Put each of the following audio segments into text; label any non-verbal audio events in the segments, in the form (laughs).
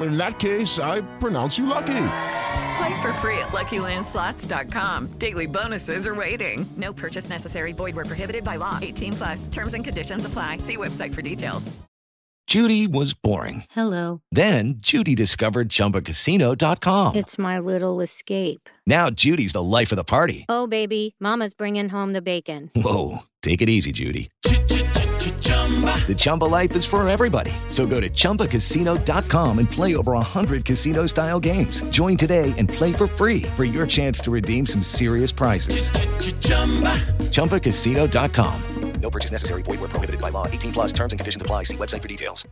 In that case, I pronounce you lucky. Play for free at LuckyLandSlots.com. Daily bonuses are waiting. No purchase necessary. Void where prohibited by law. 18 plus. Terms and conditions apply. See website for details. Judy was boring. Hello. Then Judy discovered ChumbaCasino.com. It's my little escape. Now Judy's the life of the party. Oh, baby, Mama's bringing home the bacon. Whoa, take it easy, Judy. The Chumba life is for everybody. So go to ChumbaCasino.com and play over 100 casino style games. Join today and play for free for your chance to redeem some serious prizes. ChumbaCasino.com. No purchase necessary. Void were prohibited by law. 18 plus terms and conditions apply. See website for details.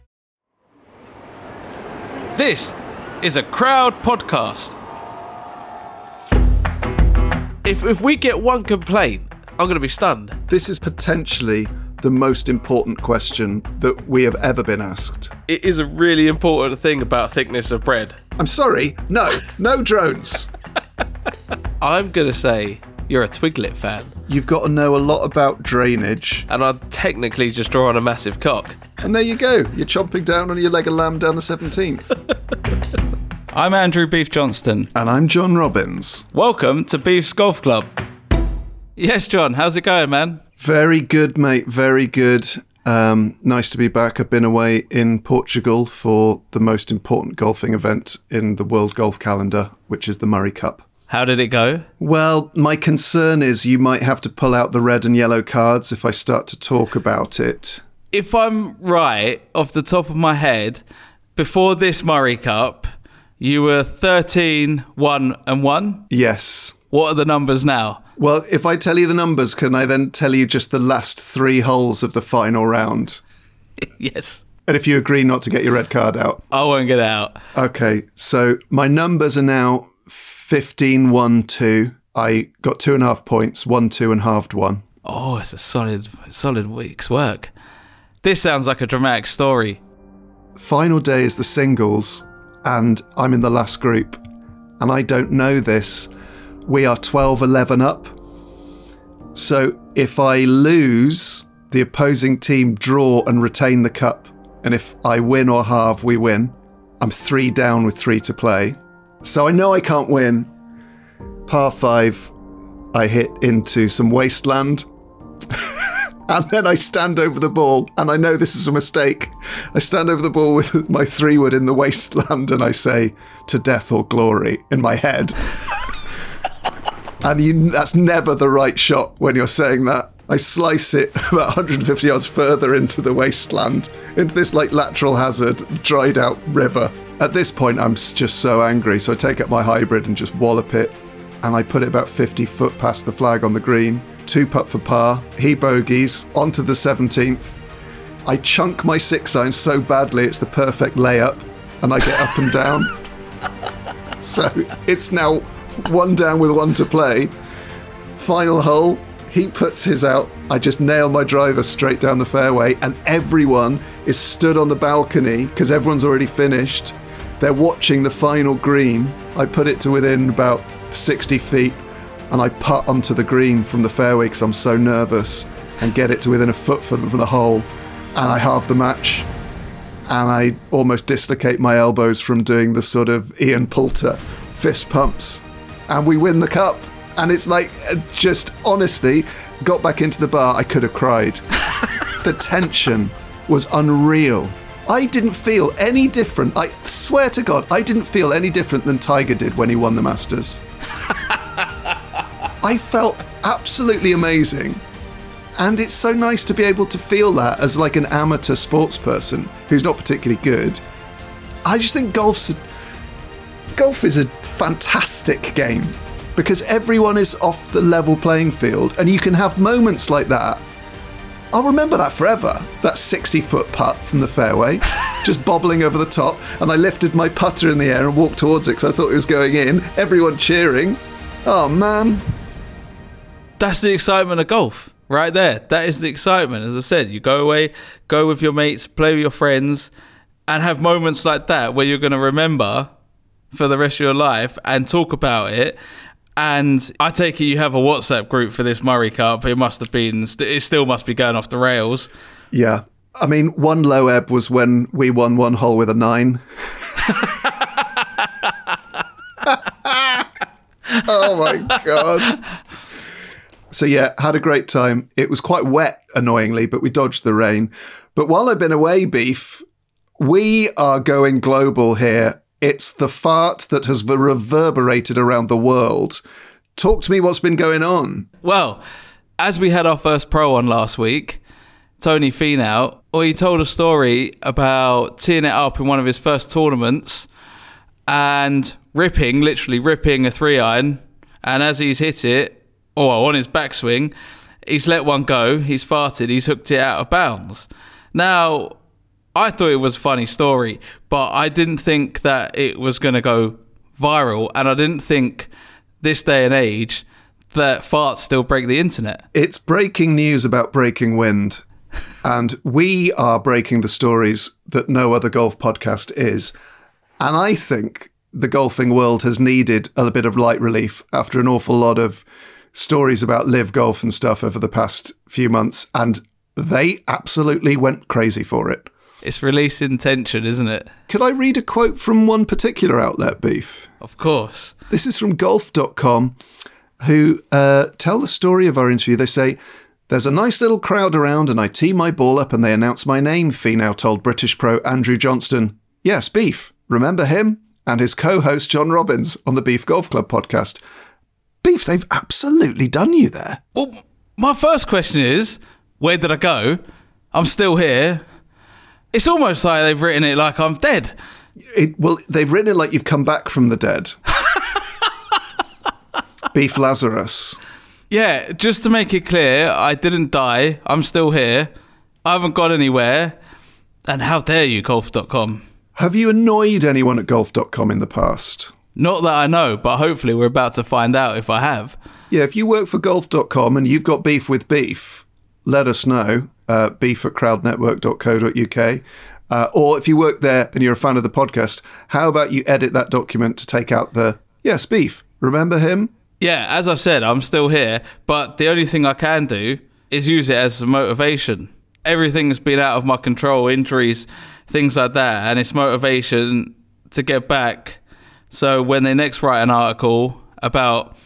This is a crowd podcast. If, if we get one complaint, I'm going to be stunned. This is potentially the most important question that we have ever been asked. It is a really important thing about thickness of bread. I'm sorry, no, no drones. (laughs) I'm going to say you're a Twiglet fan, You've got to know a lot about drainage. and I'm technically just drawing a massive cock. And there you go, you're chomping down on your leg of lamb down the 17th. (laughs) I'm Andrew Beef Johnston. and I'm John Robins. Welcome to Beef's Golf Club. Yes, John, how's it going, man? Very good, mate, very good. Um, nice to be back. I've been away in Portugal for the most important golfing event in the world golf calendar, which is the Murray Cup. How did it go? Well, my concern is you might have to pull out the red and yellow cards if I start to talk about it. If I'm right, off the top of my head, before this Murray Cup, you were 13, 1 and 1. Yes. What are the numbers now? Well, if I tell you the numbers, can I then tell you just the last three holes of the final round? (laughs) yes. And if you agree not to get your red card out. I won't get out. Okay, so my numbers are now 15 1 2. I got two and a half points, one, two, and halved one. Oh, it's a solid, solid week's work. This sounds like a dramatic story. Final day is the singles, and I'm in the last group. And I don't know this. We are 12 11 up. So if I lose, the opposing team draw and retain the cup. And if I win or halve, we win. I'm three down with three to play. So I know I can't win. Par five, I hit into some wasteland. (laughs) and then I stand over the ball, and I know this is a mistake. I stand over the ball with (laughs) my three wood in the wasteland, and I say, to death or glory, in my head. (laughs) (laughs) and you, that's never the right shot when you're saying that. I slice it (laughs) about 150 yards further into the wasteland, into this like lateral hazard, dried out river. At this point, I'm just so angry, so I take up my hybrid and just wallop it, and I put it about 50 foot past the flag on the green. Two putt for par, he bogeys, onto the 17th. I chunk my six iron so badly it's the perfect layup, and I get up and down. (laughs) So it's now one down with one to play. Final hole, he puts his out. I just nail my driver straight down the fairway, and everyone is stood on the balcony because everyone's already finished. They're watching the final green. I put it to within about 60 feet, and I putt onto the green from the fairway because I'm so nervous, and get it to within a foot from the hole, and I halve the match and I almost dislocate my elbows from doing the sort of Ian Poulter fist pumps, and we win the cup. And it's like, uh, just honestly, got back into the bar, I could have cried. (laughs) the tension was unreal. I didn't feel any different. I swear to God, I didn't feel any different than Tiger did when he won the Masters. (laughs) I felt absolutely amazing. And it's so nice to be able to feel that as like an amateur sports person who's not particularly good. I just think golf's a, golf is a fantastic game because everyone is off the level playing field and you can have moments like that. I'll remember that forever. That 60 foot putt from the fairway, (laughs) just bobbling over the top, and I lifted my putter in the air and walked towards it because I thought it was going in. Everyone cheering. Oh man. That's the excitement of golf, right there. That is the excitement. As I said, you go away, go with your mates, play with your friends, and have moments like that where you're going to remember for the rest of your life and talk about it. And I take it you have a WhatsApp group for this Murray Cup. It must have been, it still must be going off the rails. Yeah. I mean, one low ebb was when we won one hole with a nine. (laughs) oh my God. So, yeah, had a great time. It was quite wet, annoyingly, but we dodged the rain. But while I've been away, Beef, we are going global here. It's the fart that has reverberated around the world. Talk to me what's been going on. Well, as we had our first pro on last week, Tony Finau, well, he told a story about teeing it up in one of his first tournaments and ripping, literally ripping a three iron. And as he's hit it, or on his backswing, he's let one go, he's farted, he's hooked it out of bounds. Now, I thought it was a funny story, but I didn't think that it was going to go viral. And I didn't think this day and age that farts still break the internet. It's breaking news about breaking wind. and we are breaking the stories that no other golf podcast is. And I think the golfing world has needed a bit of light relief after an awful lot of stories about live golf and stuff over the past few months. And they absolutely went crazy for it. It's releasing tension, isn't it? Could I read a quote from one particular outlet, Beef? Of course. This is from golf.com, who uh, tell the story of our interview. They say, There's a nice little crowd around, and I tee my ball up and they announce my name, Finau told British pro Andrew Johnston. Yes, Beef. Remember him? And his co host John Robins on the Beef Golf Club podcast. Beef, they've absolutely done you there. Well, my first question is where did I go? I'm still here. It's almost like they've written it like I'm dead. It, well, they've written it like you've come back from the dead. (laughs) Beef Lazarus. Yeah, just to make it clear, I didn't die. I'm still here. I haven't got anywhere. And how dare you, golf.com? Have you annoyed anyone at golf.com in the past? Not that I know, but hopefully we're about to find out if I have. Yeah, if you work for golf.com and you've got beef with beef, let us know. Uh, beef at crowdnetwork.co.uk. Uh, or if you work there and you're a fan of the podcast, how about you edit that document to take out the, yes, beef. Remember him? Yeah, as I said, I'm still here, but the only thing I can do is use it as a motivation. Everything's been out of my control, injuries, things like that, and it's motivation to get back. So when they next write an article about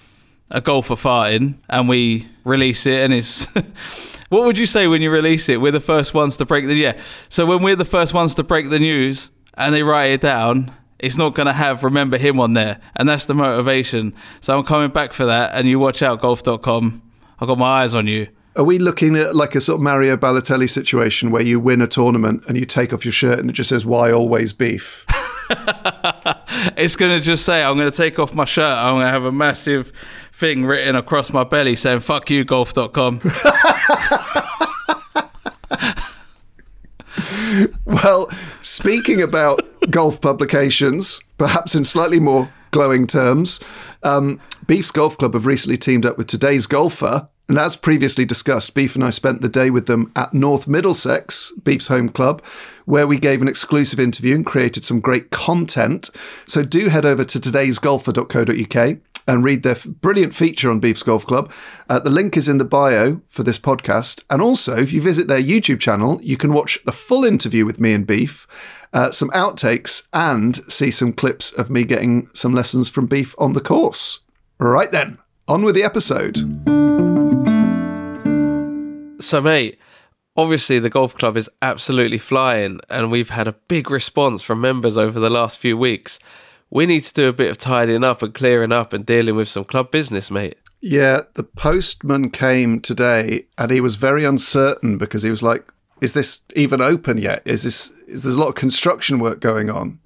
a golfer farting and we release it and it's (laughs) what would you say when you release it? We're the first ones to break the yeah. So when we're the first ones to break the news and they write it down it's not going to have remember him on there. And that's the motivation. So i'm coming back for that. And you watch out golf.com i've got my eyes on you. Are we looking at like a sort of Mario Balotelli situation where you win a tournament and you take off your shirt and it just says "Why always beef"? (laughs) it's going to just say i'm going to take off my shirt. I'm going to have a massive thing written across my belly saying fuck you golf.com (laughs) well, speaking about golf publications, perhaps in slightly more glowing terms, um, Beef's Golf Club have recently teamed up with Today's Golfer. And as previously discussed, Beef and I spent the day with them at North Middlesex, Beef's home club, where we gave an exclusive interview and created some great content. So do head over to today'sgolfer.co.uk and read their brilliant feature on Beef's Golf Club. Uh, the link is in the bio for this podcast. And also, if you visit their YouTube channel, you can watch the full interview with me and Beef, uh, some outtakes, and see some clips of me getting some lessons from Beef on the course. Right then, on with the episode. So, mate, obviously the golf club is absolutely flying, and we've had a big response from members over the last few weeks. We need to do a bit of tidying up and clearing up and dealing with some club business, mate. Yeah, the postman came today and he was very uncertain because he was like, is this even open yet? Is this is there's a lot of construction work going on?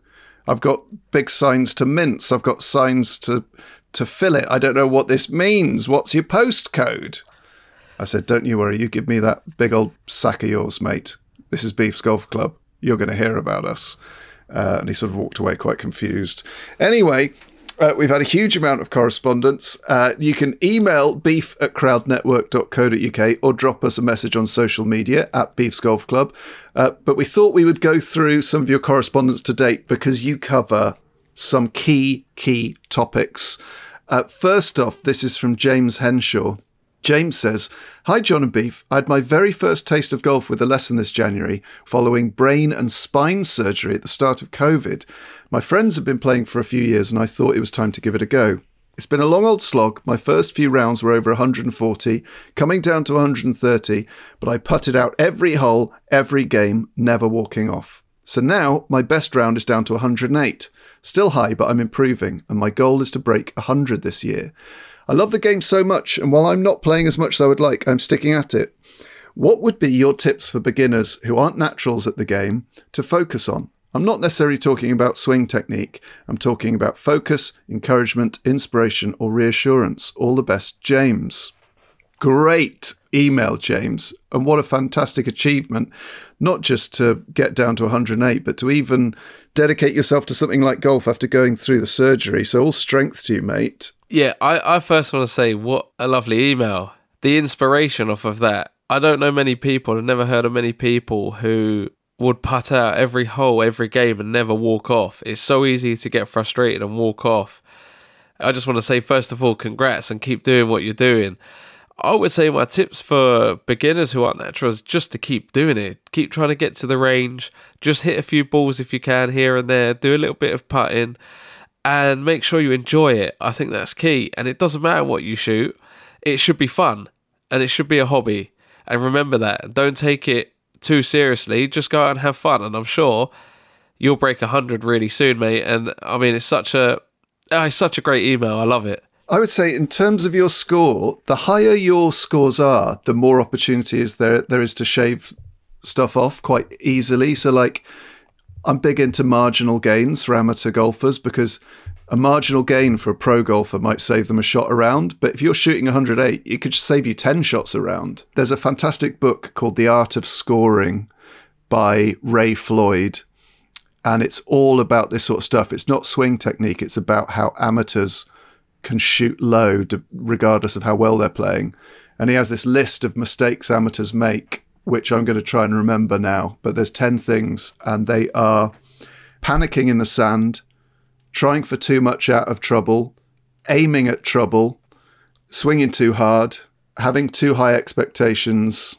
I've got big signs to mince. I've got signs to to fill it. I don't know what this means. What's your postcode? I said, Don't you worry, you give me that big old sack of yours, mate. This is Beef's Golf Club. You're going to hear about us. Uh, and he sort of walked away quite confused. Anyway, uh, we've had a huge amount of correspondence. Uh, you can email beef at crowdnetwork.co.uk or drop us a message on social media at Beef's Golf Club. Uh, but we thought we would go through some of your correspondence to date because you cover some key, key topics. Uh, first off, this is from James Henshaw. James says, Hi, John and Beef. I had my very first taste of golf with a lesson this January following brain and spine surgery at the start of COVID. My friends have been playing for a few years and I thought it was time to give it a go. It's been a long old slog. My first few rounds were over 140, coming down to 130, but I putted out every hole, every game, never walking off. So now my best round is down to 108. Still high, but I'm improving, and my goal is to break 100 this year. I love the game so much, and while I'm not playing as much as I would like, I'm sticking at it. What would be your tips for beginners who aren't naturals at the game to focus on? I'm not necessarily talking about swing technique. I'm talking about focus, encouragement, inspiration, or reassurance. All the best, James. Great email, James. And what a fantastic achievement, not just to get down to 108, but to even dedicate yourself to something like golf after going through the surgery. So, all strength to you, mate. Yeah, I, I first want to say what a lovely email. The inspiration off of that. I don't know many people, I've never heard of many people who would putt out every hole, every game, and never walk off. It's so easy to get frustrated and walk off. I just want to say, first of all, congrats and keep doing what you're doing. I would say my tips for beginners who aren't naturals just to keep doing it. Keep trying to get to the range. Just hit a few balls if you can here and there. Do a little bit of putting and make sure you enjoy it. I think that's key. And it doesn't matter what you shoot, it should be fun and it should be a hobby. And remember that. Don't take it too seriously. Just go out and have fun. And I'm sure you'll break 100 really soon, mate. And I mean, it's such a. It's such a great email. I love it. I would say, in terms of your score, the higher your scores are, the more opportunity is there there is to shave stuff off quite easily. So, like, I'm big into marginal gains for amateur golfers because a marginal gain for a pro golfer might save them a shot around. But if you're shooting 108, it could save you 10 shots around. There's a fantastic book called The Art of Scoring by Ray Floyd. And it's all about this sort of stuff. It's not swing technique, it's about how amateurs can shoot low regardless of how well they're playing. And he has this list of mistakes amateurs make, which I'm going to try and remember now. But there's 10 things, and they are panicking in the sand, trying for too much out of trouble, aiming at trouble, swinging too hard, having too high expectations.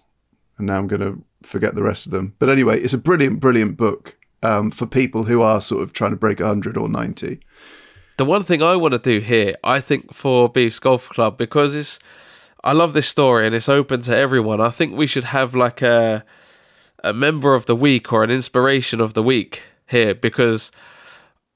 And now I'm going to forget the rest of them. But anyway, it's a brilliant, brilliant book um, for people who are sort of trying to break 100 or 90 the one thing I want to do here, I think for Beefs Golf Club, because it's, I love this story and it's open to everyone. I think we should have like a, a member of the week or an inspiration of the week here because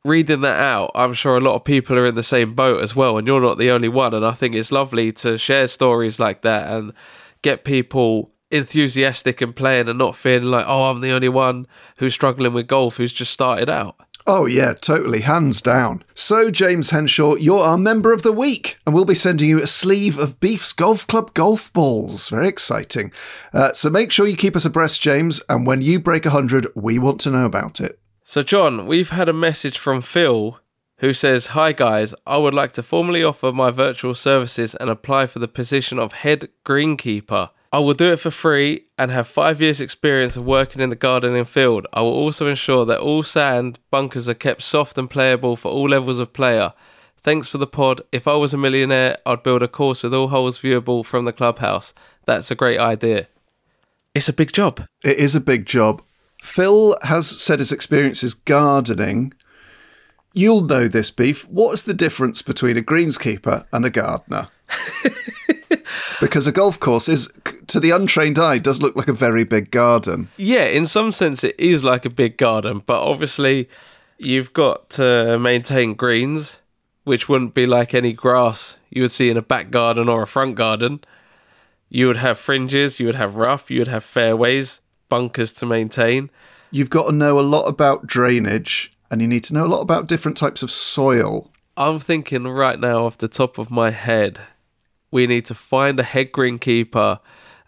reading that out, I'm sure a lot of people are in the same boat as well, and you're not the only one. And I think it's lovely to share stories like that and get people enthusiastic and playing and not feeling like, oh, I'm the only one who's struggling with golf who's just started out. Oh, yeah, totally. Hands down. So, James Henshaw, you're our member of the week, and we'll be sending you a sleeve of Beef's Golf Club golf balls. Very exciting. Uh, so, make sure you keep us abreast, James, and when you break 100, we want to know about it. So, John, we've had a message from Phil who says, Hi guys, I would like to formally offer my virtual services and apply for the position of head greenkeeper. I will do it for free and have five years' experience of working in the gardening field. I will also ensure that all sand bunkers are kept soft and playable for all levels of player. Thanks for the pod. If I was a millionaire, I'd build a course with all holes viewable from the clubhouse. That's a great idea. It's a big job. It is a big job. Phil has said his experience is gardening. You'll know this, Beef. What is the difference between a greenskeeper and a gardener? (laughs) because a golf course is to the untrained eye does look like a very big garden. Yeah, in some sense it is like a big garden, but obviously you've got to maintain greens, which wouldn't be like any grass you would see in a back garden or a front garden. You would have fringes, you would have rough, you would have fairways, bunkers to maintain. You've got to know a lot about drainage and you need to know a lot about different types of soil. I'm thinking right now off the top of my head, we need to find a head greenkeeper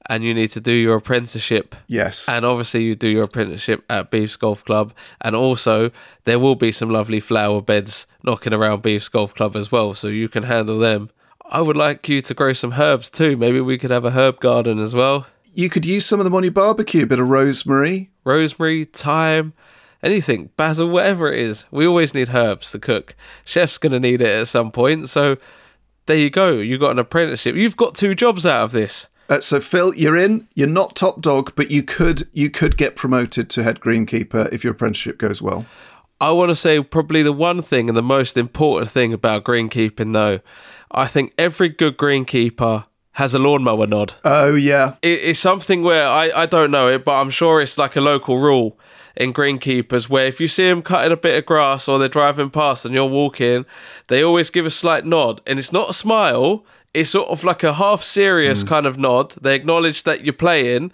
and you need to do your apprenticeship. Yes. And obviously, you do your apprenticeship at Beefs Golf Club. And also, there will be some lovely flower beds knocking around Beefs Golf Club as well, so you can handle them. I would like you to grow some herbs too. Maybe we could have a herb garden as well. You could use some of them on your barbecue, a bit of rosemary. Rosemary, thyme, anything, basil, whatever it is. We always need herbs to cook. Chef's going to need it at some point. So there you go. You got an apprenticeship. You've got two jobs out of this. Uh, so Phil, you're in. You're not top dog, but you could you could get promoted to head greenkeeper if your apprenticeship goes well. I want to say probably the one thing and the most important thing about greenkeeping, though, I think every good greenkeeper has a lawnmower nod. Oh yeah, it, it's something where I I don't know it, but I'm sure it's like a local rule in greenkeepers where if you see them cutting a bit of grass or they're driving past and you're walking, they always give a slight nod, and it's not a smile it's sort of like a half serious mm. kind of nod. They acknowledge that you're playing,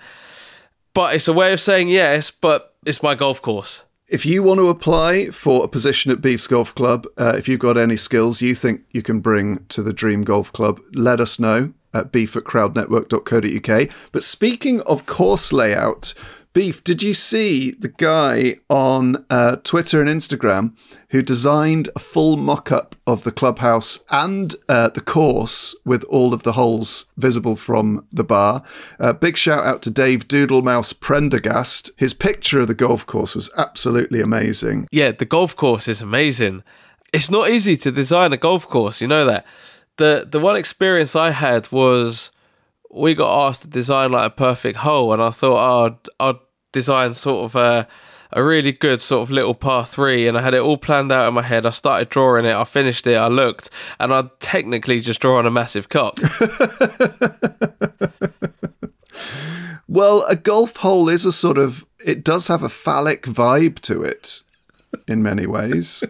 but it's a way of saying yes, but it's my golf course. If you want to apply for a position at Beefs Golf Club, uh, if you've got any skills you think you can bring to the Dream Golf Club, let us know at beef at crowdnetwork.co.uk. But speaking of course layout, Beef, did you see the guy on uh, Twitter and Instagram who designed a full mock up of the clubhouse and uh, the course with all of the holes visible from the bar? Uh, big shout out to Dave Doodlemouse Prendergast. His picture of the golf course was absolutely amazing. Yeah, the golf course is amazing. It's not easy to design a golf course, you know that. The, the one experience I had was we got asked to design like a perfect hole, and I thought, oh, I'd, I'd design sort of a, a really good sort of little par three, and I had it all planned out in my head. I started drawing it, I finished it, I looked, and I technically just drawn a massive cock. (laughs) well, a golf hole is a sort of it does have a phallic vibe to it in many ways.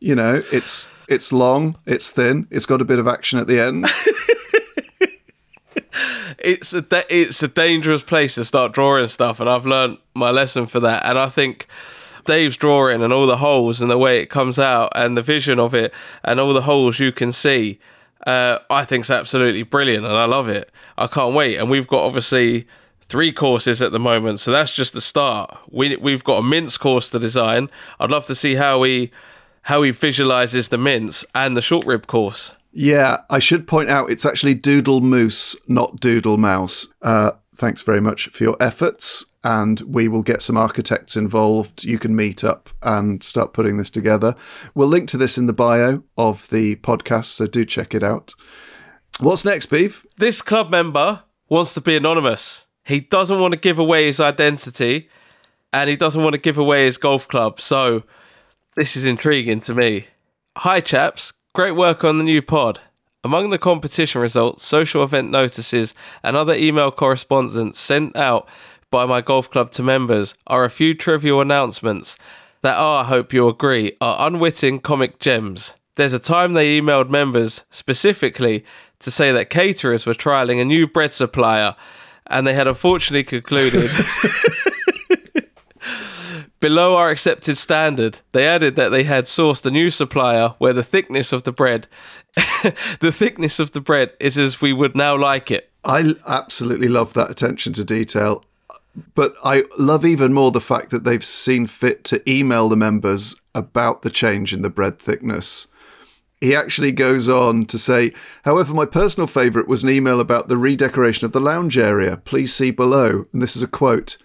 you know, it's it's long, it's thin, it's got a bit of action at the end. (laughs) it's a it's a dangerous place to start drawing stuff, and I've learned my lesson for that. And I think Dave's drawing and all the holes and the way it comes out and the vision of it and all the holes you can see, uh, I think it's absolutely brilliant, and I love it. I can't wait. And we've got obviously three courses at the moment, so that's just the start. We we've got a mince course to design. I'd love to see how he how he visualizes the mince and the short rib course. Yeah, I should point out it's actually Doodle Moose, not Doodle Mouse. Uh, thanks very much for your efforts. And we will get some architects involved. You can meet up and start putting this together. We'll link to this in the bio of the podcast, so do check it out. What's next, Beef? This club member wants to be anonymous. He doesn't want to give away his identity and he doesn't want to give away his golf club. So this is intriguing to me. Hi, chaps. Great work on the new pod. Among the competition results, social event notices, and other email correspondence sent out by my golf club to members are a few trivial announcements that are, I hope you agree, are unwitting comic gems. There's a time they emailed members specifically to say that caterers were trialing a new bread supplier, and they had unfortunately concluded (laughs) (laughs) Below our accepted standard, they added that they had sourced a new supplier where the thickness of the bread (laughs) the thickness of the bread is as we would now like it. I absolutely love that attention to detail. But I love even more the fact that they've seen fit to email the members about the change in the bread thickness. He actually goes on to say, however, my personal favourite was an email about the redecoration of the lounge area. Please see below. And this is a quote.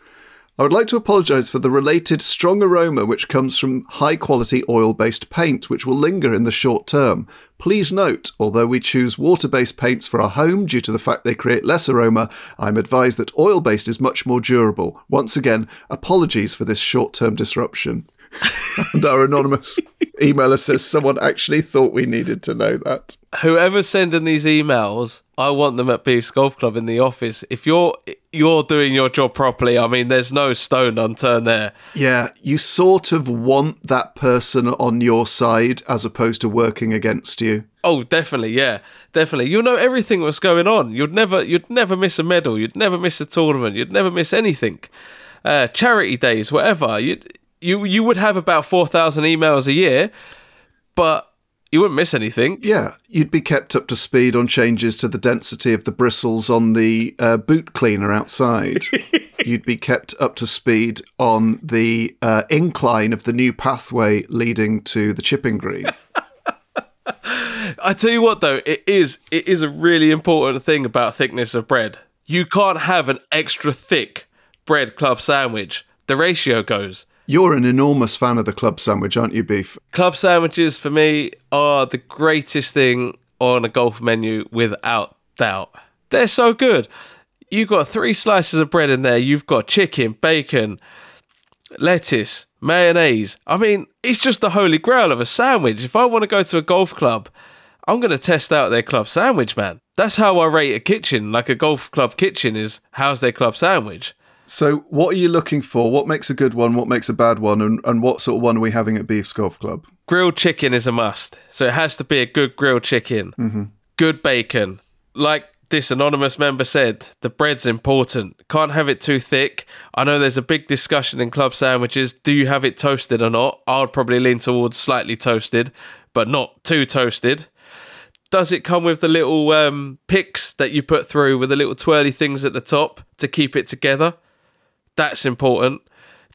I would like to apologise for the related strong aroma which comes from high quality oil based paint, which will linger in the short term. Please note, although we choose water based paints for our home due to the fact they create less aroma, I'm advised that oil based is much more durable. Once again, apologies for this short term disruption. And our anonymous emailer says someone actually thought we needed to know that. Whoever's sending these emails, I want them at Beef's Golf Club in the office. If you're you're doing your job properly, I mean, there's no stone unturned there. Yeah, you sort of want that person on your side as opposed to working against you. Oh, definitely, yeah, definitely. You'll know everything that's going on. You'd never, you'd never miss a medal. You'd never miss a tournament. You'd never miss anything. Uh, charity days, whatever. You, you, you would have about four thousand emails a year, but you wouldn't miss anything. Yeah, you'd be kept up to speed on changes to the density of the bristles on the uh, boot cleaner outside. (laughs) you'd be kept up to speed on the uh, incline of the new pathway leading to the chipping green. (laughs) I tell you what, though, it is it is a really important thing about thickness of bread. You can't have an extra thick bread club sandwich. The ratio goes. You're an enormous fan of the club sandwich, aren't you, Beef? Club sandwiches for me are the greatest thing on a golf menu without doubt. They're so good. You've got three slices of bread in there. You've got chicken, bacon, lettuce, mayonnaise. I mean, it's just the holy grail of a sandwich. If I want to go to a golf club, I'm going to test out their club sandwich, man. That's how I rate a kitchen. Like a golf club kitchen is how's their club sandwich. So, what are you looking for? What makes a good one? What makes a bad one? And, and what sort of one are we having at Beef's Golf Club? Grilled chicken is a must. So, it has to be a good grilled chicken. Mm-hmm. Good bacon. Like this anonymous member said, the bread's important. Can't have it too thick. I know there's a big discussion in club sandwiches. Do you have it toasted or not? I would probably lean towards slightly toasted, but not too toasted. Does it come with the little um, picks that you put through with the little twirly things at the top to keep it together? That's important.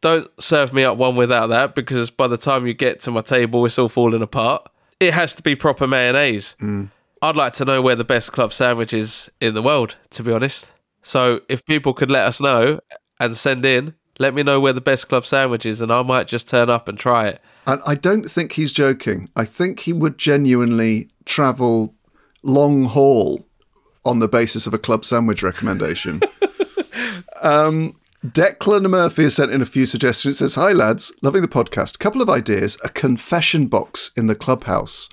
Don't serve me up one without that because by the time you get to my table, it's all falling apart. It has to be proper mayonnaise. Mm. I'd like to know where the best club sandwich is in the world, to be honest. So if people could let us know and send in, let me know where the best club sandwich is, and I might just turn up and try it. And I don't think he's joking. I think he would genuinely travel long haul on the basis of a club sandwich recommendation. (laughs) um, Declan Murphy has sent in a few suggestions. It says, Hi lads, loving the podcast. Couple of ideas, a confession box in the clubhouse.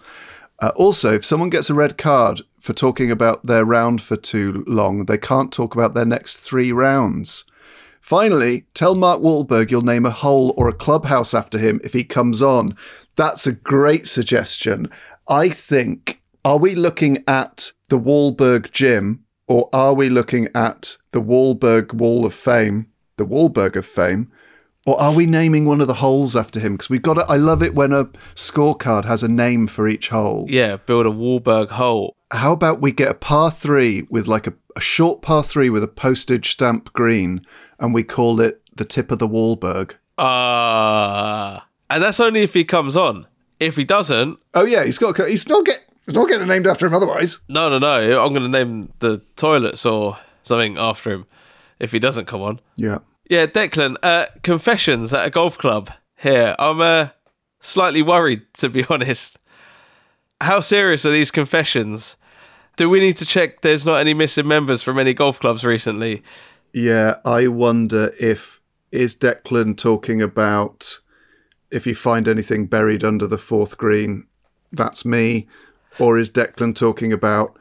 Uh, also, if someone gets a red card for talking about their round for too long, they can't talk about their next three rounds. Finally, tell Mark Wahlberg you'll name a hole or a clubhouse after him if he comes on. That's a great suggestion. I think, are we looking at the Wahlberg Gym or are we looking at the Wahlberg Wall of Fame, the Wahlberg of Fame? Or are we naming one of the holes after him? Because we've got to, I love it when a scorecard has a name for each hole. Yeah, build a Wahlberg hole. How about we get a par three with like a, a short par three with a postage stamp green and we call it the tip of the Wahlberg? Uh, and that's only if he comes on. If he doesn't. Oh, yeah, he's got, he's not get, he's not getting named after him otherwise. No, no, no. I'm going to name the toilets or something after him if he doesn't come on. Yeah. Yeah, Declan, uh, confessions at a golf club here. I'm uh, slightly worried, (laughs) to be honest. How serious are these confessions? Do we need to check there's not any missing members from any golf clubs recently? Yeah, I wonder if is Declan talking about if you find anything buried under the fourth green, that's me, or is Declan talking about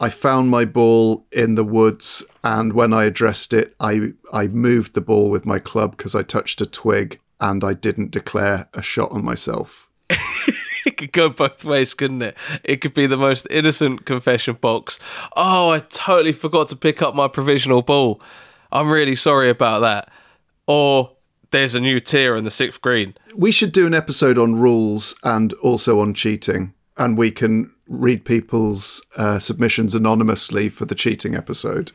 I found my ball in the woods, and when I addressed it, I I moved the ball with my club because I touched a twig, and I didn't declare a shot on myself. (laughs) it could go both ways, couldn't it? It could be the most innocent confession box. Oh, I totally forgot to pick up my provisional ball. I'm really sorry about that. Or there's a new tier in the sixth green. We should do an episode on rules and also on cheating, and we can read people's uh, submissions anonymously for the cheating episode.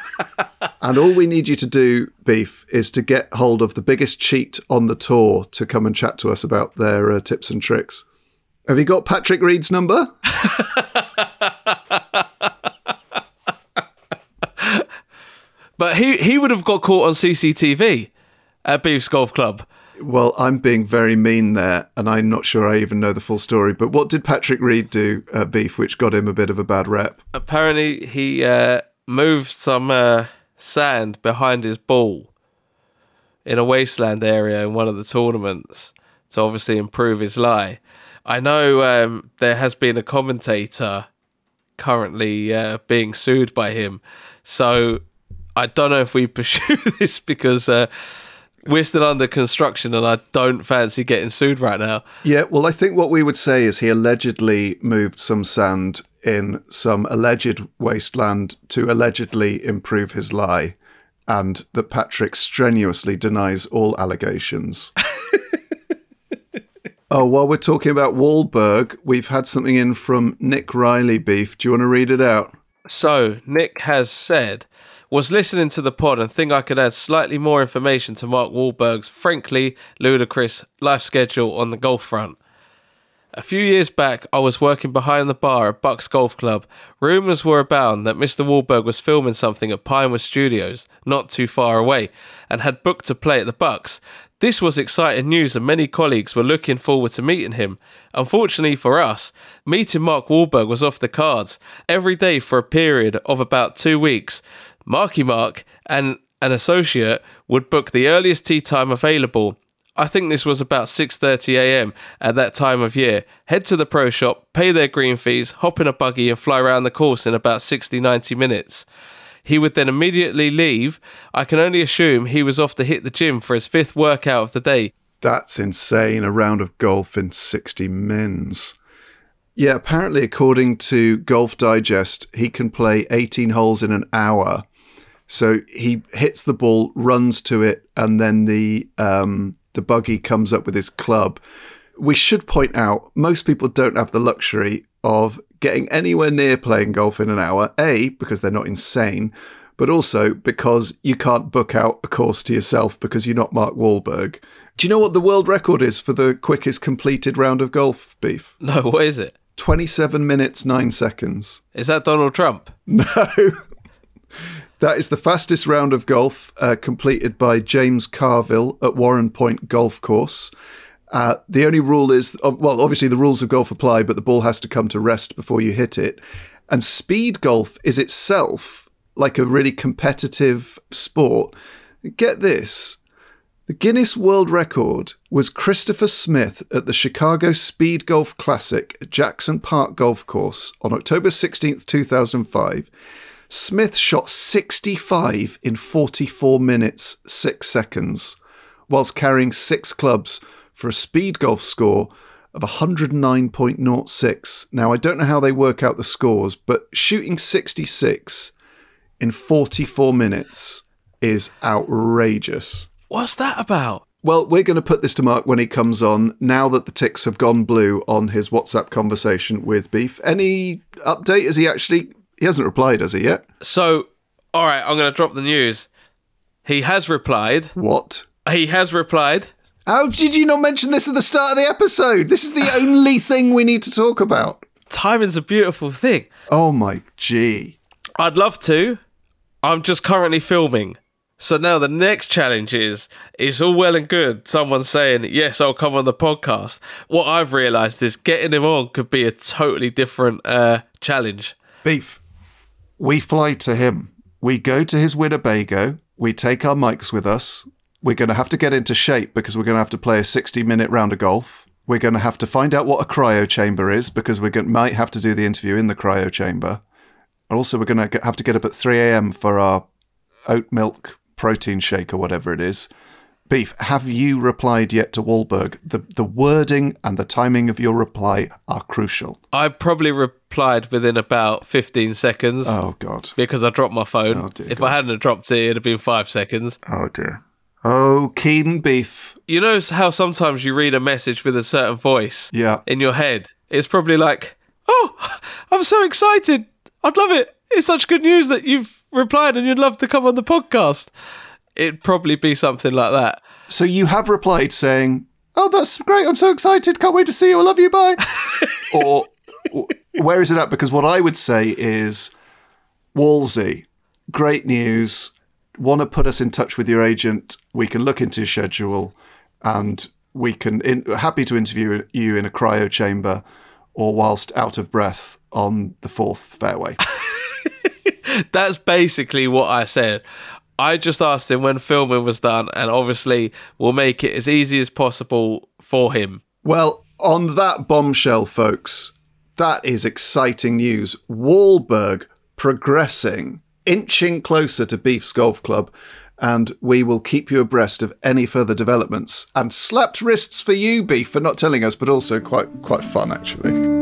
(laughs) and all we need you to do, Beef, is to get hold of the biggest cheat on the tour to come and chat to us about their uh, tips and tricks. Have you got Patrick Reed's number? (laughs) but he, he would have got caught on CCTV at Beef's Golf Club. Well, I'm being very mean there, and I'm not sure I even know the full story. But what did Patrick Reed do at Beef, which got him a bit of a bad rep? Apparently, he uh, moved some uh, sand behind his ball, in a wasteland area in one of the tournaments to obviously improve his lie. I know um, there has been a commentator currently uh, being sued by him, so I don't know if we (laughs) pursue this because uh, we're still under construction and I don't fancy getting sued right now. Yeah, well, I think what we would say is he allegedly moved some sand in some alleged wasteland to allegedly improve his lie, and that Patrick strenuously denies all allegations. (laughs) oh, while we're talking about Wahlberg, we've had something in from Nick Riley Beef. Do you want to read it out? So, Nick has said, was listening to the pod and think I could add slightly more information to Mark Wahlberg's frankly ludicrous life schedule on the golf front. A few years back, I was working behind the bar at Bucks Golf Club. Rumours were abound that Mr. Wahlberg was filming something at Pinewood Studios, not too far away, and had booked to play at the Bucks. This was exciting news, and many colleagues were looking forward to meeting him. Unfortunately for us, meeting Mark Wahlberg was off the cards every day for a period of about two weeks. Marky Mark and an associate would book the earliest tee time available I think this was about 6:30 a.m. at that time of year. Head to the pro shop, pay their green fees, hop in a buggy and fly around the course in about 60 90 minutes. He would then immediately leave. I can only assume he was off to hit the gym for his fifth workout of the day. That's insane. A round of golf in 60 mins. Yeah, apparently, according to Golf Digest, he can play 18 holes in an hour. So he hits the ball, runs to it, and then the um, the buggy comes up with his club. We should point out most people don't have the luxury of getting anywhere near playing golf in an hour. A, because they're not insane, but also because you can't book out a course to yourself because you're not Mark Wahlberg. Do you know what the world record is for the quickest completed round of golf, Beef? No, what is it? 27 minutes, 9 seconds. Is that Donald Trump? (laughs) No. That is the fastest round of golf uh, completed by James Carvill at Warrenpoint Golf Course. Uh, the only rule is, uh, well, obviously the rules of golf apply, but the ball has to come to rest before you hit it. And speed golf is itself like a really competitive sport. Get this. The Guinness World Record was Christopher Smith at the Chicago Speed Golf Classic at Jackson Park Golf Course on October 16th, 2005 Smith shot 65 in 44 minutes, 6 seconds, whilst carrying six clubs for a speed golf score of 109.06. Now, I don't know how they work out the scores, but shooting 66 in 44 minutes is outrageous. What's that about? Well, we're going to put this to Mark when he comes on, now that the ticks have gone blue on his WhatsApp conversation with Beef. Any update? Is he actually he hasn't replied, has he yet? So, all right, I'm going to drop the news. He has replied. What? He has replied. How did you not mention this at the start of the episode? This is the (laughs) only thing we need to talk about. Timing's a beautiful thing. Oh my gee. I'd love to. I'm just currently filming. So now the next challenge is it's all well and good someone saying, Yes, I'll come on the podcast. What I've realised is getting him on could be a totally different uh, challenge. Beef, we fly to him. We go to his Winnebago. We take our mics with us. We're going to have to get into shape because we're going to have to play a 60 minute round of golf. We're going to have to find out what a cryo chamber is because we might have to do the interview in the cryo chamber. Also, we're going to have to get up at 3 a.m. for our oat milk protein shake or whatever it is. Beef, have you replied yet to Wahlberg? The the wording and the timing of your reply are crucial. I probably replied within about 15 seconds. Oh God! Because I dropped my phone. Oh, dear if God. I hadn't dropped it, it'd have been five seconds. Oh dear. Oh, Keen Beef. You know how sometimes you read a message with a certain voice Yeah. in your head? It's probably like, oh, (laughs) I'm so excited. I'd love it. It's such good news that you've replied and you'd love to come on the podcast. It'd probably be something like that. So you have replied saying, "Oh, that's great! I'm so excited! Can't wait to see you! I love you! Bye." (laughs) or where is it at? Because what I would say is, Wolsey, great news. Want to put us in touch with your agent? We can look into your schedule, and we can. In, happy to interview you in a cryo chamber, or whilst out of breath on the fourth fairway. (laughs) That's basically what I said. I just asked him when filming was done, and obviously we'll make it as easy as possible for him. Well, on that bombshell, folks, that is exciting news. Wahlberg progressing, inching closer to Beef's Golf Club, and we will keep you abreast of any further developments. And slapped wrists for you, Beef, for not telling us, but also quite quite fun actually.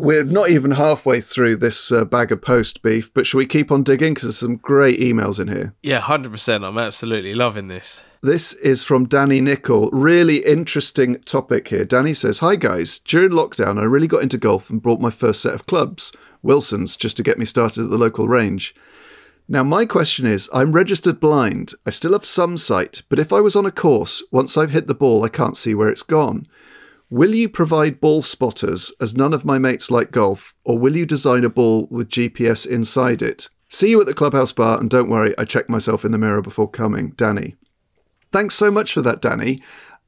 We're not even halfway through this uh, bag of post beef, but should we keep on digging? Because there's some great emails in here. Yeah, 100%. I'm absolutely loving this. This is from Danny Nicol. Really interesting topic here. Danny says, Hi guys, during lockdown, I really got into golf and bought my first set of clubs, Wilson's, just to get me started at the local range. Now, my question is I'm registered blind. I still have some sight, but if I was on a course, once I've hit the ball, I can't see where it's gone. Will you provide ball spotters, as none of my mates like golf, or will you design a ball with GPS inside it? See you at the clubhouse bar, and don't worry, I checked myself in the mirror before coming. Danny. Thanks so much for that, Danny.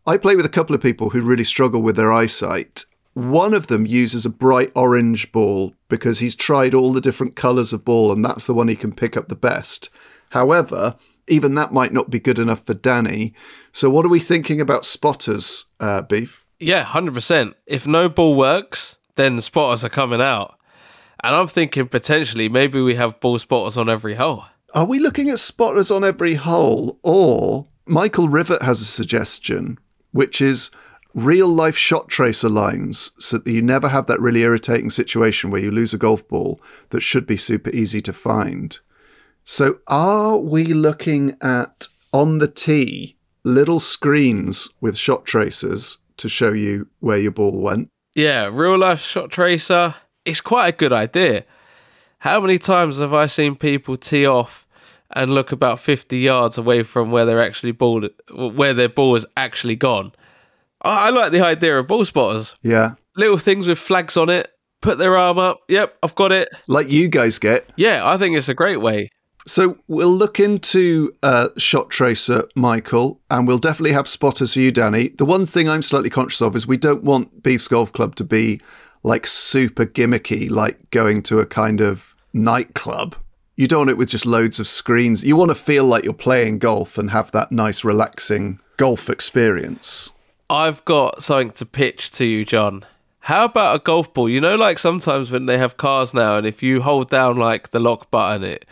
I play with a couple of people who really struggle with their eyesight. One of them uses a bright orange ball because he's tried all the different colours of ball and that's the one he can pick up the best. However, even that might not be good enough for Danny. So, what are we thinking about spotters, uh, Beef? Yeah, 100%. If no ball works, then the spotters are coming out. And I'm thinking potentially maybe we have ball spotters on every hole. Are we looking at spotters on every hole? Or Michael Rivett has a suggestion, which is real life shot tracer lines so that you never have that really irritating situation where you lose a golf ball that should be super easy to find. So, are we looking at on the tee little screens with shot tracers to show you where your ball went? Yeah, real life shot tracer. It's quite a good idea. How many times have I seen people tee off and look about 50 yards away from where they're actually ball where their ball has actually gone? I, I like the idea of ball spotters. Yeah. Little things with flags on it. Put their arm up. Yep, I've got it. Like you guys get. Yeah, I think it's a great way. So we'll look into uh, Shot Tracer, Michael, and we'll definitely have spotters for you, Danny. The one thing I'm slightly conscious of is we don't want Beef's Golf Club to be like super gimmicky, like going to a kind of nightclub. You don't want it with just loads of screens. You want to feel like you're playing golf and have that nice, relaxing golf experience. I've got something to pitch to you, John. How about a golf ball? You know, like sometimes when they have cars now, and if you hold down like the lock button, it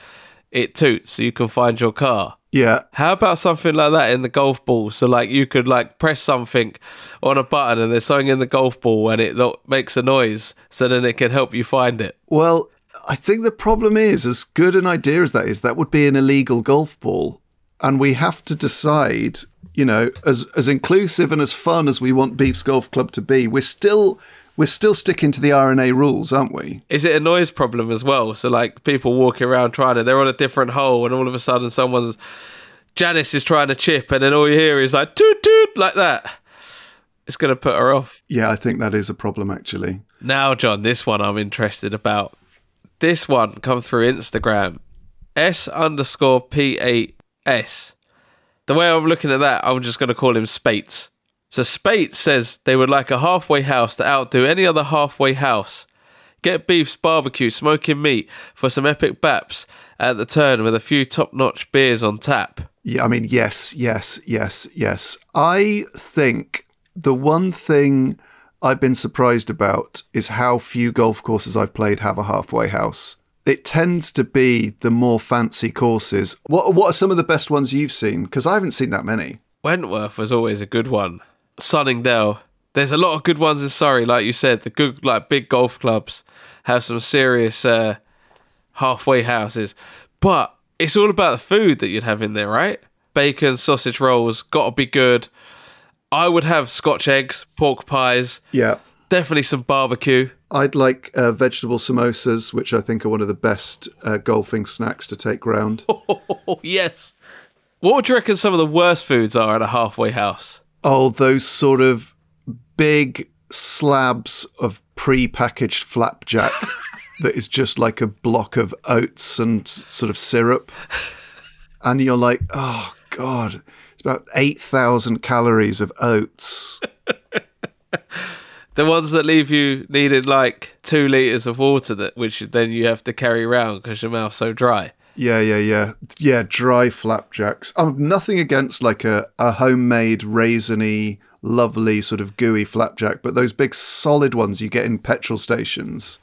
it toots so you can find your car. Yeah. How about something like that in the golf ball? So like you could like press something on a button and there's something in the golf ball and it makes a noise so then it can help you find it. Well, I think the problem is, as good an idea as that is, that would be an illegal golf ball. And we have to decide, you know, as as inclusive and as fun as we want Beef's Golf Club to be, we're still we're still sticking to the R&A rules, aren't we? Is it a noise problem as well? So like people walking around trying to, they're on a different hole, and all of a sudden someone's Janice is trying to chip, and then all you hear is like toot toot like that. It's going to put her off. Yeah, I think that is a problem actually. Now, John, this one I'm interested about. This one come through Instagram, S underscore P A S. The way I'm looking at that, I'm just going to call him Spates. So Spates says they would like a halfway house to outdo any other halfway house. Get Beef's barbecue smoking meat for some epic baps at the turn with a few top notch beers on tap. Yeah, I mean, yes, yes, yes, yes. I think the one thing I've been surprised about is how few golf courses I've played have a halfway house. It tends to be the more fancy courses. What What are some of the best ones you've seen? Because I haven't seen that many. Wentworth was always a good one. Sunningdale. There's a lot of good ones in Surrey, like you said. The good, like big golf clubs have some serious uh, halfway houses, but it's all about the food that you'd have in there, right? Bacon, sausage rolls, gotta be good. I would have Scotch eggs, pork pies. Yeah. Definitely some barbecue. I'd like uh, vegetable samosas, which I think are one of the best uh, golfing snacks to take round. Oh, (laughs) yes. What would you reckon some of the worst foods are at a halfway house? Oh, those sort of big slabs of pre-packaged flapjack (laughs) that is just like a block of oats and sort of syrup. And you're like, oh God, it's about 8,000 calories of oats. (laughs) the ones that leave you needing like two litres of water, that which then you have to carry around because your mouth's so dry. Yeah, yeah, yeah. Yeah, dry flapjacks. I'm nothing against like a, a homemade raisiny, lovely sort of gooey flapjack, but those big solid ones you get in petrol stations.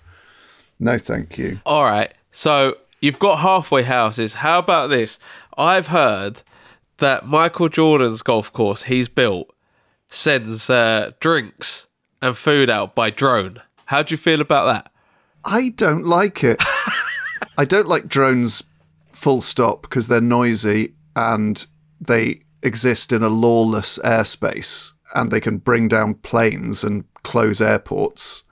No, thank you. All right. So you've got halfway houses. How about this? I've heard that Michael Jordan's golf course he's built sends uh, drinks and food out by drone. How do you feel about that? I don't like it. (laughs) I don't like drones full stop because they're noisy and they exist in a lawless airspace and they can bring down planes and close airports.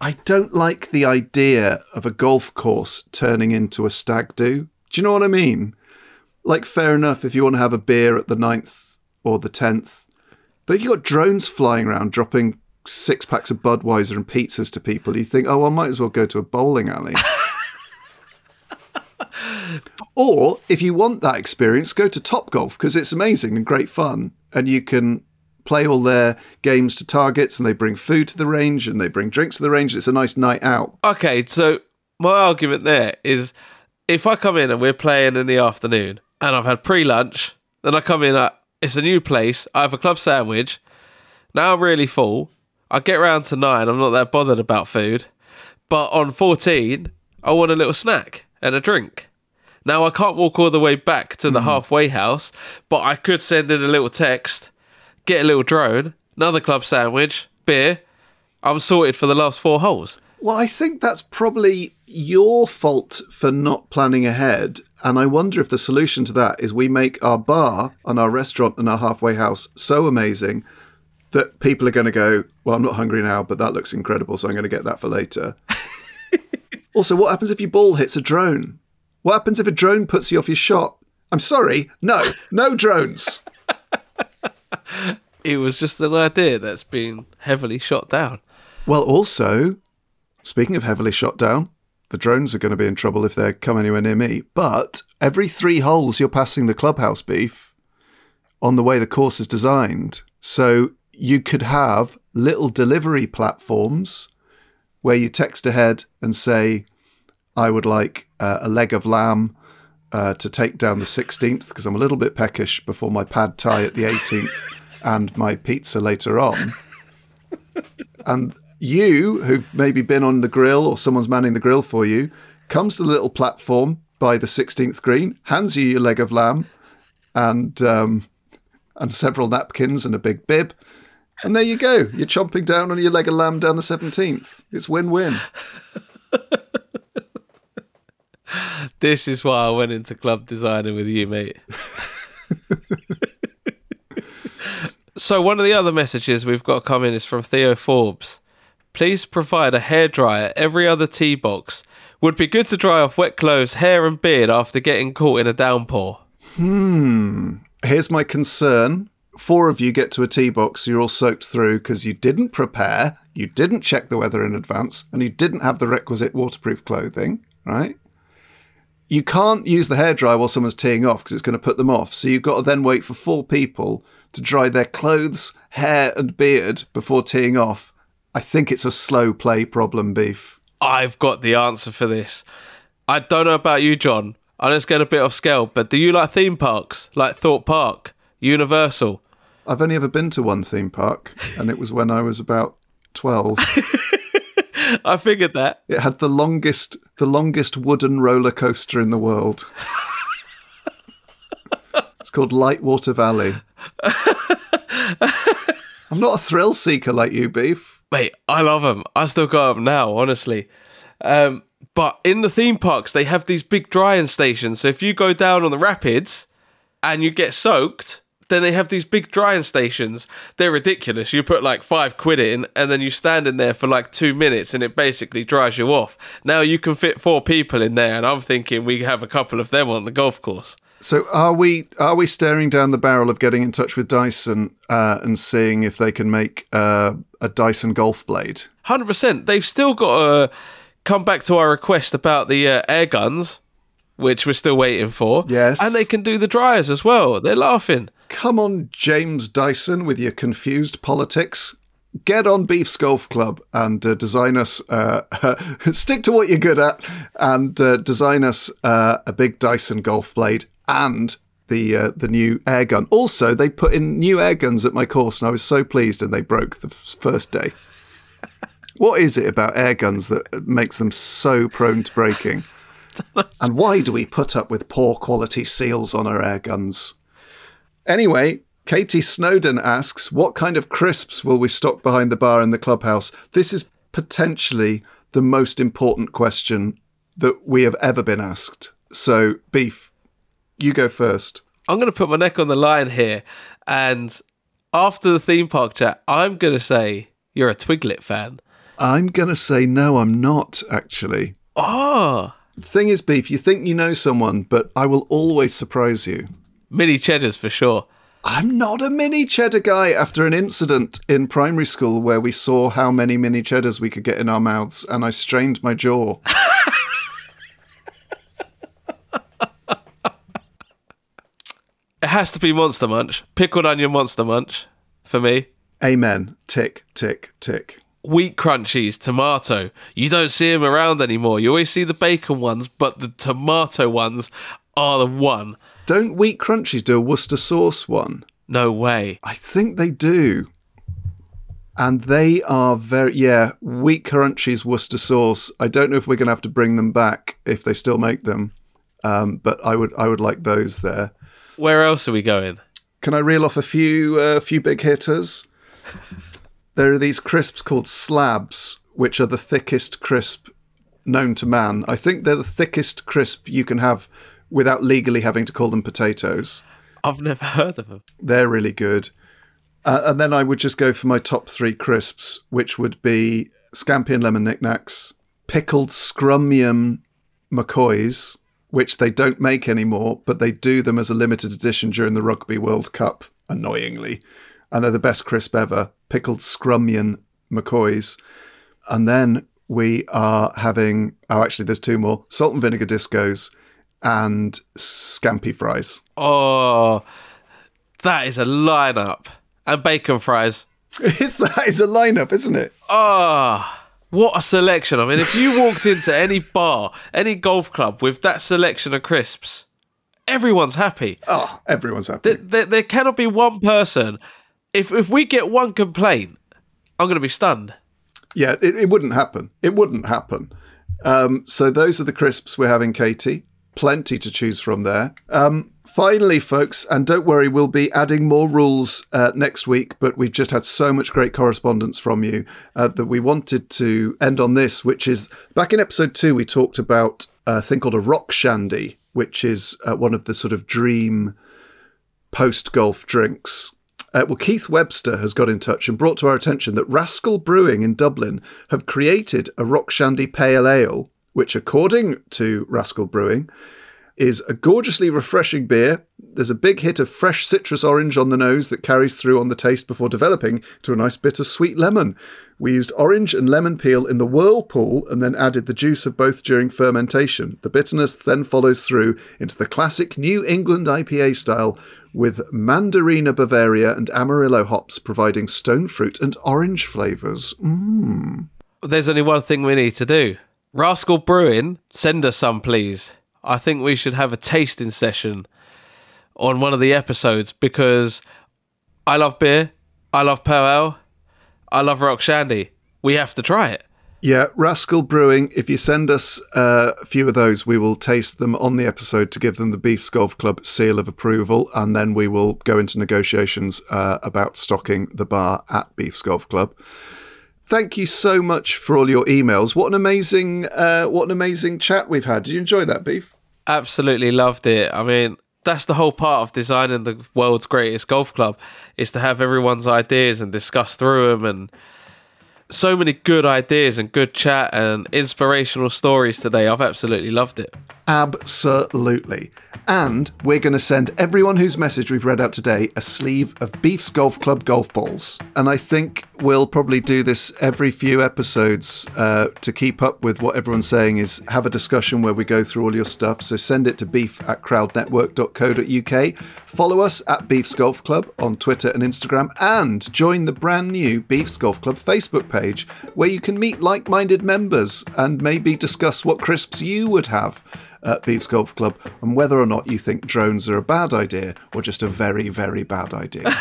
I don't like the idea of a golf course turning into a stag do. Do you know what I mean? Like, fair enough if you want to have a beer at the ninth or the tenth, but you got drones flying around dropping six packs of Budweiser and pizzas to people. You think, oh, I might as well go to a bowling alley. (laughs) (laughs) or if you want that experience, go to Top Golf because it's amazing and great fun, and you can play all their games to targets, and they bring food to the range and they bring drinks to the range. It's a nice night out. Okay, so my argument there is if I come in and we're playing in the afternoon and I've had pre lunch, then I come in at it's a new place, I have a club sandwich, now I'm really full. I get round to nine, I'm not that bothered about food. But on 14, I want a little snack and a drink. Now I can't walk all the way back to the mm. halfway house, but I could send in a little text, get a little drone, another club sandwich, beer. I'm sorted for the last four holes. Well, I think that's probably your fault for not planning ahead. And I wonder if the solution to that is we make our bar and our restaurant and our halfway house so amazing that people are going to go, Well, I'm not hungry now, but that looks incredible. So I'm going to get that for later. (laughs) also, what happens if your ball hits a drone? What happens if a drone puts you off your shot? I'm sorry. No, no drones. (laughs) it was just an idea that's been heavily shot down. Well, also, speaking of heavily shot down, the drones are going to be in trouble if they come anywhere near me. But every three holes, you're passing the clubhouse beef on the way the course is designed. So you could have little delivery platforms where you text ahead and say, I would like uh, a leg of lamb uh, to take down the 16th because I'm a little bit peckish before my pad thai at the 18th and my pizza later on. and you, who maybe been on the grill or someone's manning the grill for you, comes to the little platform by the 16th green, hands you your leg of lamb and um, and several napkins and a big bib. And there you go. You're chomping down on your leg of lamb down the 17th. It's win win. this is why I went into club designing with you, mate. so, one of the other messages we've got coming is from Theo Forbes. Please provide a hairdryer every other tee box. Would be good to dry off wet clothes, hair, and beard after getting caught in a downpour. Hmm. Here's my concern. Four of you get to a tee box, you're all soaked through because you didn't prepare, you didn't check the weather in advance, and you didn't have the requisite waterproof clothing, right? You can't use the hairdryer while someone's teeing off because it's going to put them off. So you've got to then wait for four people to dry their clothes, hair, and beard before teeing off I think it's a slow play problem, Beef. I've got the answer for this. I don't know about you, John. I just get a bit off scale, but do you like theme parks? Like Thorpe Park, Universal? I've only ever been to one theme park, and it was when I was about 12. (laughs) I figured that. It had the longest the longest wooden roller coaster in the world. it's called Lightwater Valley. (laughs) I'm not a thrill seeker like you, Beef. Mate, I love them. I still got them now, honestly. Um, but in the theme parks, they have these big drying stations. So if you go down on the rapids and you get soaked, then they have these big drying stations. They're ridiculous. You put like five quid in, and then you stand in there for like two minutes, and it basically dries you off. Now you can fit four people in there, and I'm thinking we have a couple of them on the golf course. So are we are we staring down the barrel of getting in touch with Dyson uh, and seeing if they can make uh, a Dyson golf blade? Hundred percent. They've still got to come back to our request about the uh, air guns, which we're still waiting for. Yes, and they can do the dryers as well. They're laughing. Come on, James Dyson, with your confused politics. Get on Beef's Golf Club and uh, design us, uh, (laughs) stick to what you're good at, and uh, design us uh, a big Dyson golf blade and the uh, the new air gun. Also, they put in new air guns at my course, and I was so pleased. And they broke the first day. (laughs) what is it about air guns that makes them so prone to breaking? (laughs) and why do we put up with poor quality seals on our air guns? Anyway, Katie Snowden asks, What kind of crisps will we stock behind the bar in the clubhouse? This is potentially the most important question that we have ever been asked. So, Beef, you go first. I'm going to put my neck on the line here. And after the theme park chat, I'm going to say you're a Twiglet fan. I'm going to say no, I'm not, actually. Oh. Thing is, Beef, you think you know someone, but I will always surprise you. Mini cheddars for sure. I'm not a mini cheddar guy after an incident in primary school where we saw how many mini cheddars we could get in our mouths and I strained my jaw. it has to be Monster Munch. Pickled onion Monster Munch for me. Amen. Tick, tick, tick. Wheat crunchies, tomato. You don't see them around anymore. You always see the bacon ones, but the tomato ones are the one. Don't Wheat Crunchies do a Worcester sauce one? No way. I think they do. And they are very, yeah, Wheat Crunchies Worcester sauce. I don't know if we're going to have to bring them back if they still make them. Um, but I would, I would like those there. Where else are we going? Can I reel off a few, a uh, few big hitters? (laughs) there are these crisps called slabs, which are the thickest crisp known to man. I think they're the thickest crisp you can have without legally having to call them potatoes. I've never heard of them. They're really good. Uh, and then I would just go for my top three crisps, which would be scampi and lemon Nik Naks, pickled scrumium McCoys, which they don't make anymore, but they do them as a limited edition during the Rugby World Cup, annoyingly. And they're the best crisp ever. Pickled scrummium McCoys. And then we are having, oh, actually, there's two more salt and vinegar discos and scampi fries. Oh, that is a lineup. And bacon fries. (laughs) It's that is a lineup, isn't it? Oh, what a selection. I mean, if you walked into any bar, any golf club with that selection of crisps, everyone's happy. Oh, everyone's happy. There, there, there cannot be one person. If, if we get one complaint, I'm going to be stunned. Yeah, it, it wouldn't happen. It wouldn't happen. Um, so those are the crisps we're having, Katie plenty to choose from there. Um, finally, folks, and don't worry, we'll be adding more rules uh, next week, but we've just had so much great correspondence from you uh, that we wanted to end on this, which is back in episode two, we talked about a thing called a rock shandy, which is uh, one of the sort of dream post golf drinks. Uh, well, Keith Webster has got in touch and brought to our attention that Rascal Brewing in Dublin have created a rock shandy pale ale which, according to Rascal Brewing, is a gorgeously refreshing beer. There's a big hit of fresh citrus orange on the nose that carries through on the taste before developing to a nice bitter sweet lemon. We used orange and lemon peel in the whirlpool and then added the juice of both during fermentation. The bitterness then follows through into the classic New England IPA style with Mandarina Bavaria and Amarillo hops providing stone fruit and orange flavours. Mmm. There's only one thing we need to do Rascal Brewing, send us some, please. I think we should have a tasting session on one of the episodes because I love beer, I love ale, I love rock shandy. We have to try it. Yeah, Rascal Brewing. If you send us uh, a few of those, we will taste them on the episode to give them the Beefs Golf Club seal of approval, and then we will go into negotiations uh, about stocking the bar at Beefs Golf Club. Thank you so much for all your emails. What an amazing, uh, what an amazing chat we've had. Did you enjoy that, Beef? Absolutely loved it. I mean, that's the whole part of designing the world's greatest golf club is to have everyone's ideas and discuss through them and so many good ideas and good chat and inspirational stories today. I've absolutely loved it. Absolutely. And we're going to send everyone whose message we've read out today a sleeve of Beefs Golf Club golf balls. And I think we'll probably do this every few episodes uh, to keep up with what everyone's saying is have a discussion where we go through all your stuff. So send it to beef at crowdnetwork.co.uk. Follow us at Beefs Golf Club on Twitter and Instagram and join the brand new Beefs Golf Club Facebook page where you can meet like minded members and maybe discuss what crisps you would have at Beefs Golf Club and whether or not you think drones are a bad idea or just a very, very bad idea. (laughs)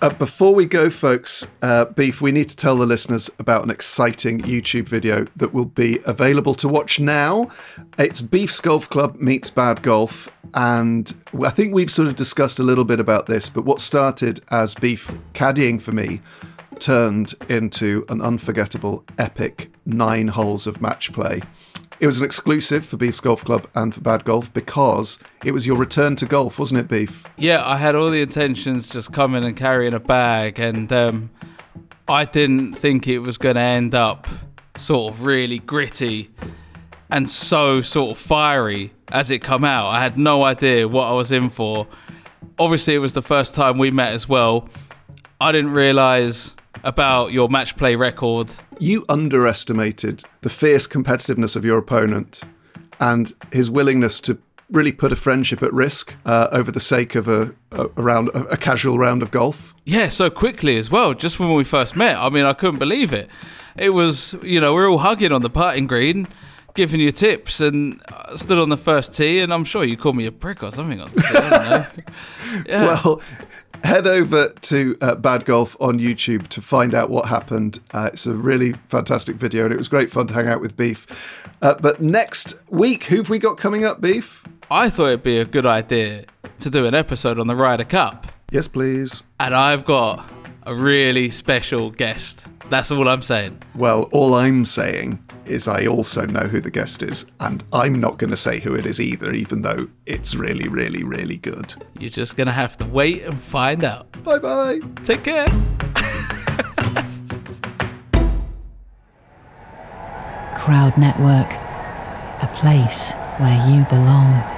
Uh, before we go, folks, uh, Beef, we need to tell the listeners about an exciting YouTube video that will be available to watch now. It's Beef's Golf Club meets Bad Golf. And I think we've sort of discussed a little bit about this, but what started as Beef caddying for me turned into an unforgettable, epic nine holes of match play. It was an exclusive for Beef's Golf Club and for Bad Golf because it was your return to golf, wasn't it, Beef? Yeah, I had all the intentions just coming and carrying a bag, and um, I didn't think it was going to end up sort of really gritty and so sort of fiery as it come out. I had no idea what I was in for. Obviously, it was the first time we met as well. I didn't realise about your match play record. You underestimated the fierce competitiveness of your opponent and his willingness to really put a friendship at risk uh, over the sake of a, a, a round, a, a casual round of golf. Yeah, so quickly as well. Just when we first met, I mean, I couldn't believe it. It was, you know, we are all hugging on the putting green, giving you tips, and I stood on the first tee, and I'm sure you called me a prick or something. I don't know. (laughs) Yeah. Well, head over to uh, Bad Golf on YouTube to find out what happened. Uh, it's a really fantastic video, and it was great fun to hang out with Beef. Uh, but next week, who've we got coming up, Beef? I thought it'd be a good idea to do an episode on the Ryder Cup. Yes, please. And I've got a really special guest. That's all I'm saying. Well, all I'm saying is I also know who the guest is, and I'm not going to say who it is either, even though it's really, really, really good. You're just going to have to wait and find out. Bye bye. Take care. Crowd Network, a place where you belong.